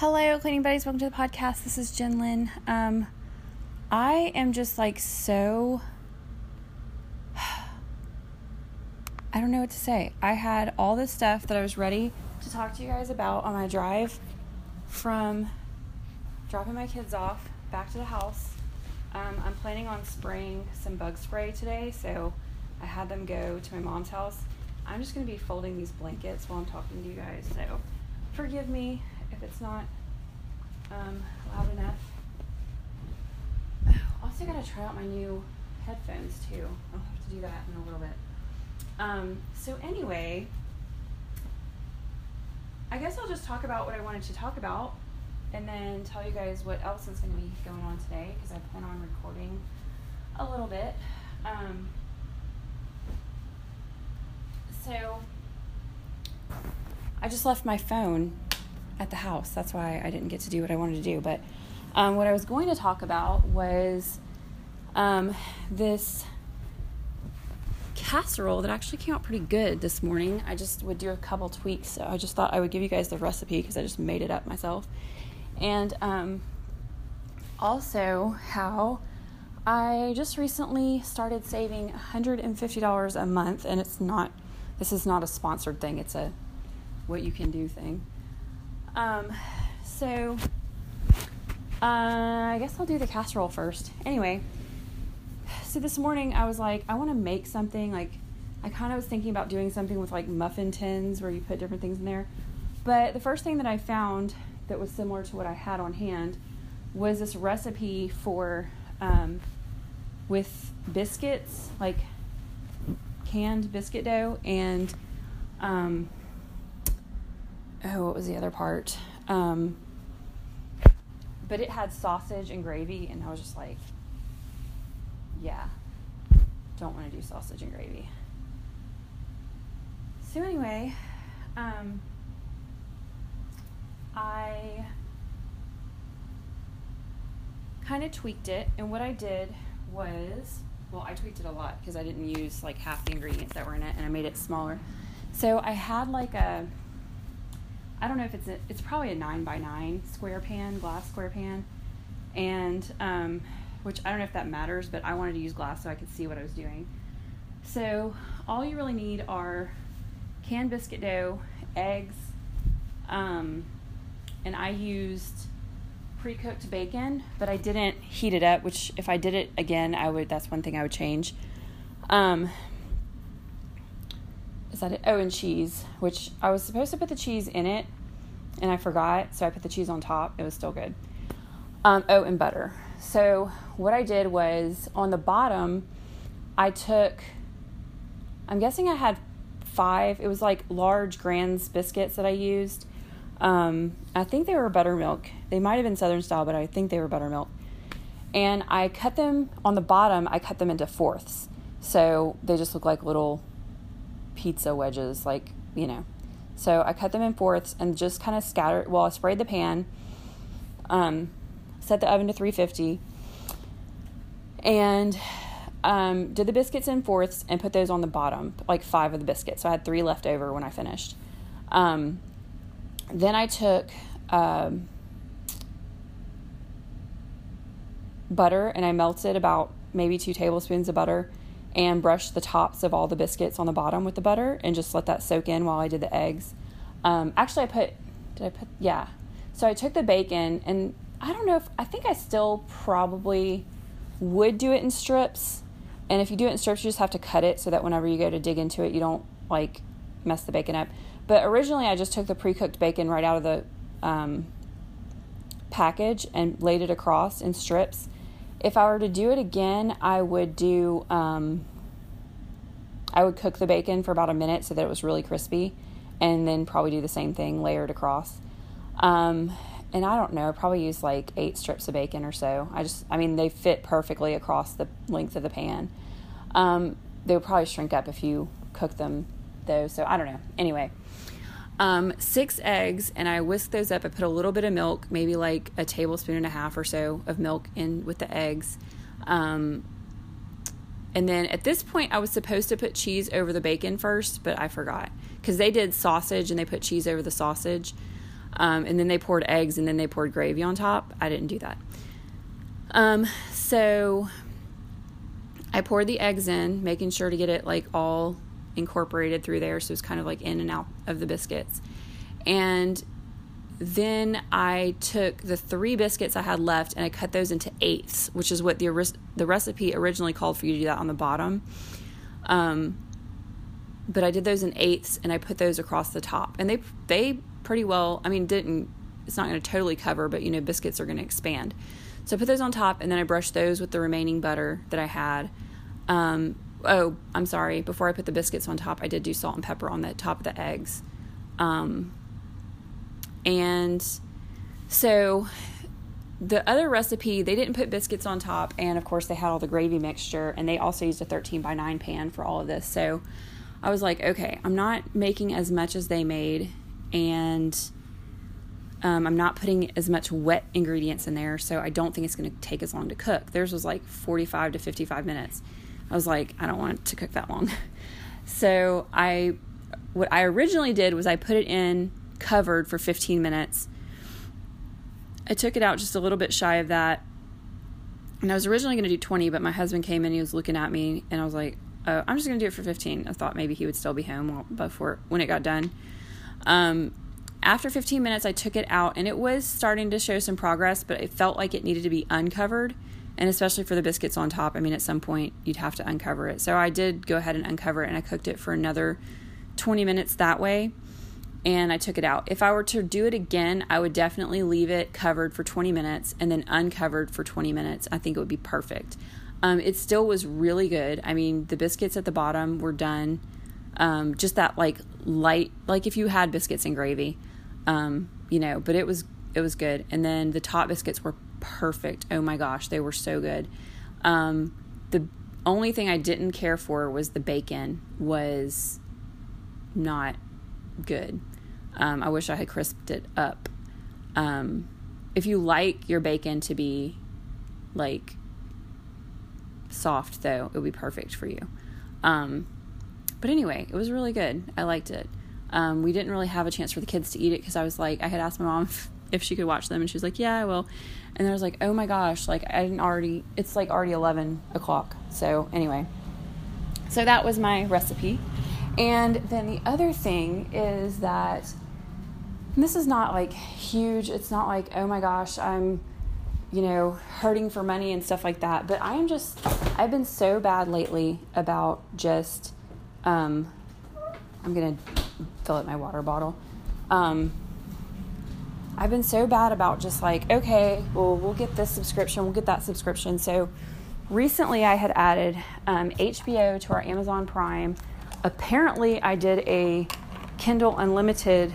Hello, cleaning buddies. Welcome to the podcast. This is Jen Lynn. Um, I am just like so. I don't know what to say. I had all this stuff that I was ready to talk to you guys about on my drive from dropping my kids off back to the house. Um, I'm planning on spraying some bug spray today, so I had them go to my mom's house. I'm just going to be folding these blankets while I'm talking to you guys, so forgive me if it's not um, loud enough. Also, got to try out my new headphones too. I'll have to do that in a little bit. Um, so, anyway, I guess I'll just talk about what I wanted to talk about and then tell you guys what else is going to be going on today because I plan on recording a little bit. Um, so, I just left my phone at the house. That's why I didn't get to do what I wanted to do. But um, what I was going to talk about was um, this casserole that actually came out pretty good this morning. I just would do a couple tweaks. So I just thought I would give you guys the recipe because I just made it up myself. And um, also, how I just recently started saving $150 a month, and it's not, this is not a sponsored thing, it's a what you can do thing. Um, so, uh, I guess I'll do the casserole first. Anyway, so this morning I was like, I want to make something. Like, I kind of was thinking about doing something with like muffin tins where you put different things in there. But the first thing that I found that was similar to what I had on hand was this recipe for um, with biscuits, like canned biscuit dough, and um, oh, what was the other part? Um, but it had sausage and gravy, and I was just like, yeah, don't want to do sausage and gravy. So, anyway, um, I kind of tweaked it, and what I did was well, I tweaked it a lot because I didn't use like half the ingredients that were in it, and I made it smaller. So, I had like a I don't know if it's a, it's probably a nine by nine square pan, glass square pan, and um, which I don't know if that matters, but I wanted to use glass so I could see what I was doing. So all you really need are canned biscuit dough, eggs, um, and I used pre-cooked bacon, but I didn't heat it up. Which if I did it again, I would. That's one thing I would change. Um, it? Oh, and cheese, which I was supposed to put the cheese in it, and I forgot, so I put the cheese on top. It was still good. Um, oh, and butter. So what I did was on the bottom, I took. I'm guessing I had five. It was like large Grand's biscuits that I used. Um, I think they were buttermilk. They might have been Southern style, but I think they were buttermilk. And I cut them on the bottom. I cut them into fourths, so they just look like little pizza wedges, like, you know. So I cut them in fourths and just kind of scattered. Well, I sprayed the pan, um, set the oven to 350, and um, did the biscuits in fourths and put those on the bottom, like five of the biscuits. So I had three left over when I finished. Um, then I took um, butter and I melted about maybe two tablespoons of butter and brushed the tops of all the biscuits on the bottom with the butter and just let that soak in while I did the eggs. Um, actually, I put, did I put, yeah. So I took the bacon and I don't know if, I think I still probably would do it in strips. And if you do it in strips, you just have to cut it so that whenever you go to dig into it, you don't like mess the bacon up. But originally, I just took the pre cooked bacon right out of the um, package and laid it across in strips if I were to do it again, I would do um, I would cook the bacon for about a minute so that it was really crispy, and then probably do the same thing layered across. Um, and I don't know, probably use like eight strips of bacon or so. I just, I mean, they fit perfectly across the length of the pan. Um, they would probably shrink up if you cook them though, so I don't know. Anyway, um, six eggs, and I whisked those up. I put a little bit of milk, maybe like a tablespoon and a half or so of milk in with the eggs. Um, and then at this point, I was supposed to put cheese over the bacon first, but I forgot because they did sausage and they put cheese over the sausage. Um, and then they poured eggs and then they poured gravy on top. I didn't do that. Um, so I poured the eggs in, making sure to get it like all incorporated through there. So it's kind of like in and out of the biscuits. And then I took the three biscuits I had left and I cut those into eighths, which is what the the recipe originally called for you to do that on the bottom. Um, but I did those in eighths and I put those across the top, and they they pretty well. I mean, didn't it's not going to totally cover, but you know, biscuits are going to expand. So I put those on top, and then I brushed those with the remaining butter that I had. Um, oh, I'm sorry. Before I put the biscuits on top, I did do salt and pepper on the top of the eggs. Um, and so the other recipe, they didn't put biscuits on top, and of course, they had all the gravy mixture, and they also used a 13 by 9 pan for all of this. So I was like, okay, I'm not making as much as they made, and um, I'm not putting as much wet ingredients in there, so I don't think it's going to take as long to cook. Theirs was like 45 to 55 minutes. I was like, I don't want it to cook that long. so I, what I originally did was I put it in covered for 15 minutes. I took it out just a little bit shy of that. And I was originally going to do 20, but my husband came in, he was looking at me, and I was like, oh, I'm just going to do it for 15. I thought maybe he would still be home before when it got done. Um, after 15 minutes, I took it out, and it was starting to show some progress, but it felt like it needed to be uncovered. And especially for the biscuits on top, I mean, at some point you'd have to uncover it. So I did go ahead and uncover it, and I cooked it for another 20 minutes that way and I took it out. If I were to do it again, I would definitely leave it covered for 20 minutes and then uncovered for 20 minutes. I think it would be perfect. Um, it still was really good. I mean, the biscuits at the bottom were done. Um, just that like light, like if you had biscuits and gravy, um, you know. But it was it was good. And then the top biscuits were perfect. Oh my gosh, they were so good. Um, the only thing I didn't care for was the bacon was not good. Um, I wish I had crisped it up. Um, if you like your bacon to be like soft, though, it would be perfect for you. Um, but anyway, it was really good. I liked it. Um, we didn't really have a chance for the kids to eat it because I was like, I had asked my mom if, if, she could watch them, and she was like, Yeah, I will. And I was like, Oh my gosh, like I didn't already. It's like already eleven o'clock. So anyway, so that was my recipe. And then the other thing is that this is not like huge. It's not like, oh my gosh, I'm, you know, hurting for money and stuff like that. But I am just, I've been so bad lately about just, um, I'm to fill up my water bottle. Um, I've been so bad about just like, okay, well, we'll get this subscription, we'll get that subscription. So recently I had added um, HBO to our Amazon Prime. Apparently, I did a Kindle Unlimited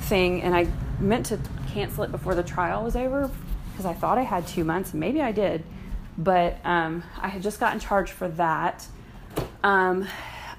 thing, and I meant to cancel it before the trial was over because I thought I had two months. Maybe I did, but um, I had just gotten charged for that. Um,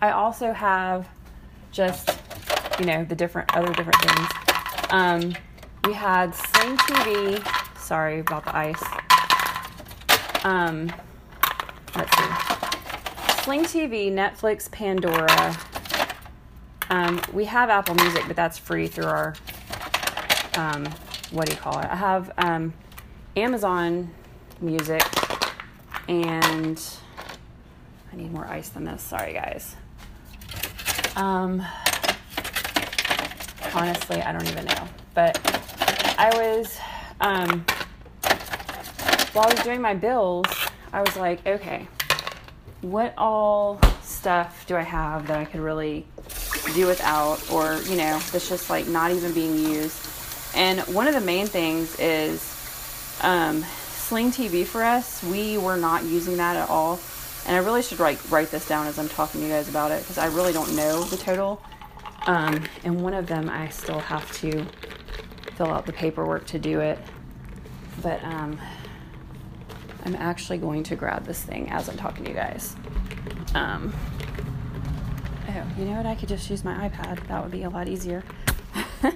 I also have just you know the different other different things. Um, we had Sling TV. Sorry about the ice. Um, let's see. Sling TV, Netflix, Pandora, um, we have Apple Music, but that's free through our, um, what do you call it? I have um, Amazon Music, and I need more ice than this. Sorry, guys. Um, honestly, I don't even know. But I was, um, while I was doing my bills, I was like, okay, what all stuff do I have that I could really do without? Or you know that's just like not even being used. And one of the main things is um, sling tv for us we were not using that at all. And i really should write write this down as i'm talking to you guys about it because i really don't know the total. Um, and one of them i still have to fill out the paperwork to do it but um, i'm actually going to grab this thing as i'm talking to you guys um, Oh, you know what? I could just use my iPad. That would be a lot easier.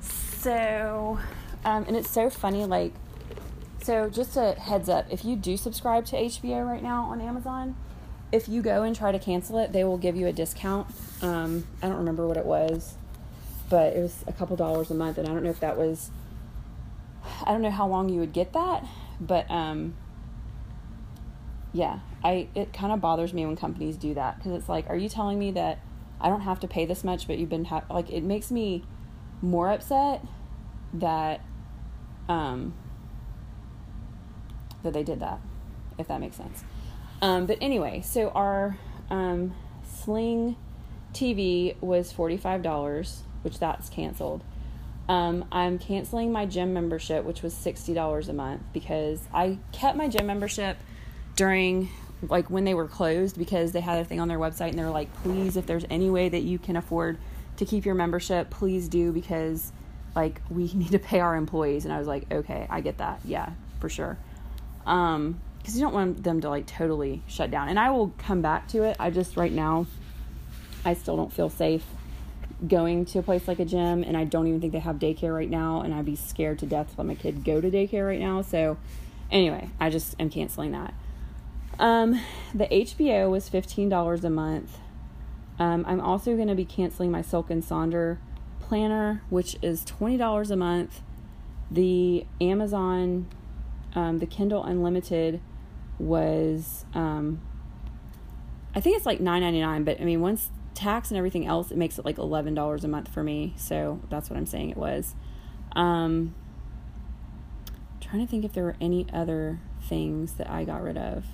so, um, and it's so funny. Like, so just a heads up if you do subscribe to HBO right now on Amazon, if you go and try to cancel it, they will give you a discount. Um, I don't remember what it was, but it was a couple dollars a month, and I don't know if that was. I don't know how long you would get that, but um, yeah, I it kind of bothers me when companies do that because it's like, are you telling me that I don't have to pay this much, but you've been ha- like it makes me more upset that um that they did that, if that makes sense. Um, but anyway, so our um, Sling TV was forty five dollars, which that's canceled. Um, I'm canceling my gym membership, which was sixty dollars a month, because I kept my gym membership during like when they were closed because they had a thing on their website and they were like, please, if there's any way that you can afford to keep your membership, please do because like we need to pay our employees. And I was like, okay, I get that. Yeah, for sure. Um, because you don't want them to like totally shut down. And I will come back to it. I just right now, I still don't feel safe going to a place like a gym, and I don't even think they have daycare right now. And I'd be scared to death to let my kid go to daycare right now. So, anyway, I just am canceling that. Um, the HBO was $15 a month. Um, I'm also going to be canceling my Silk and Sonder planner, which is $20 a month. The Amazon, um, the Kindle Unlimited was, um, I think it's like $9.99, but I mean, once tax and everything else, it makes it like $11 a month for me. So that's what I'm saying it was. Um, trying to think if there were any other things that I got rid of.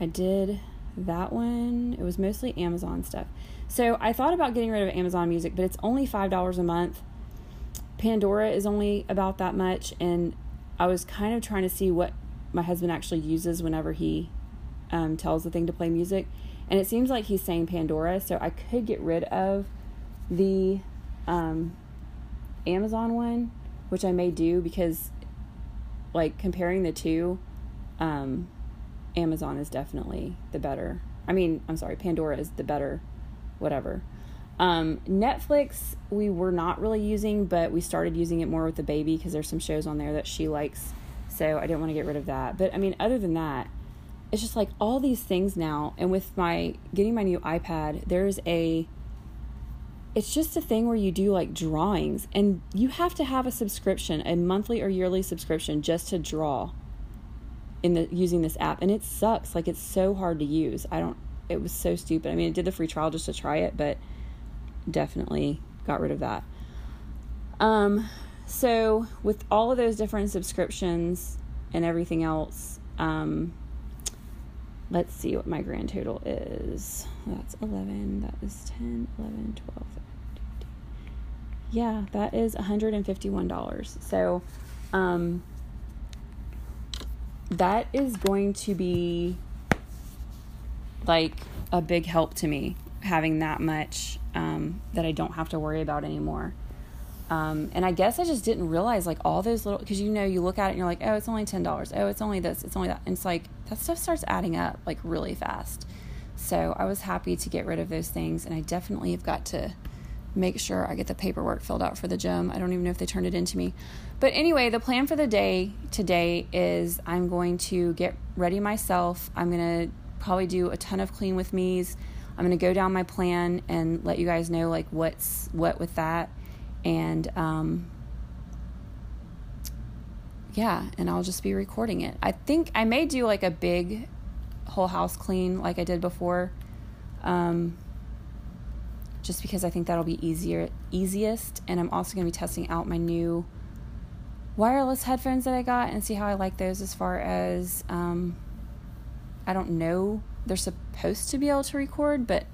I did that one. It was mostly Amazon stuff. So I thought about getting rid of Amazon Music, but it's only $5 a month. Pandora is only about that much. And I was kind of trying to see what my husband actually uses whenever he um, tells the thing to play music. And it seems like he's saying Pandora. So I could get rid of the um, Amazon one, which I may do because, like, comparing the two, um, Amazon is definitely the better. I mean, I'm sorry, Pandora is the better, whatever. Um, Netflix, we were not really using, but we started using it more with the baby because there's some shows on there that she likes. So I didn't want to get rid of that. But I mean, other than that, it's just like all these things now. And with my getting my new iPad, there's a it's just a thing where you do like drawings and you have to have a subscription, a monthly or yearly subscription just to draw in the using this app and it sucks like it's so hard to use i don't it was so stupid i mean i did the free trial just to try it but definitely got rid of that um so with all of those different subscriptions and everything else um let's see what my grand total is. That's 11 that is 10 11 12 yeah that is $151 so um that is going to be like a big help to me having that much um, that I don't have to worry about anymore. Um, and I guess I just didn't realize like all those little because you know you look at it and you're like oh it's only ten dollars oh it's only this it's only that and it's like that stuff starts adding up like really fast. So I was happy to get rid of those things and I definitely have got to make sure I get the paperwork filled out for the gym. I don't even know if they turned it into me. But anyway, the plan for the day today is I'm going to get ready myself. I'm to probably do a ton of clean with me's. I'm to go down my plan and let you guys know like what's what with that. And um yeah, and I'll just be recording it. I think I may do like a big whole house clean like I did before. Um just because I think that'll be easier easiest and I'm also going to be testing out my new wireless headphones that I got and see how I like those as far as um, I don't know they're supposed to be able to record but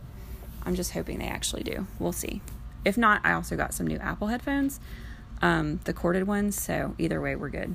I'm just hoping they actually do. We'll see. If not, I also got some new Apple headphones, um, the corded ones, so either way we're good.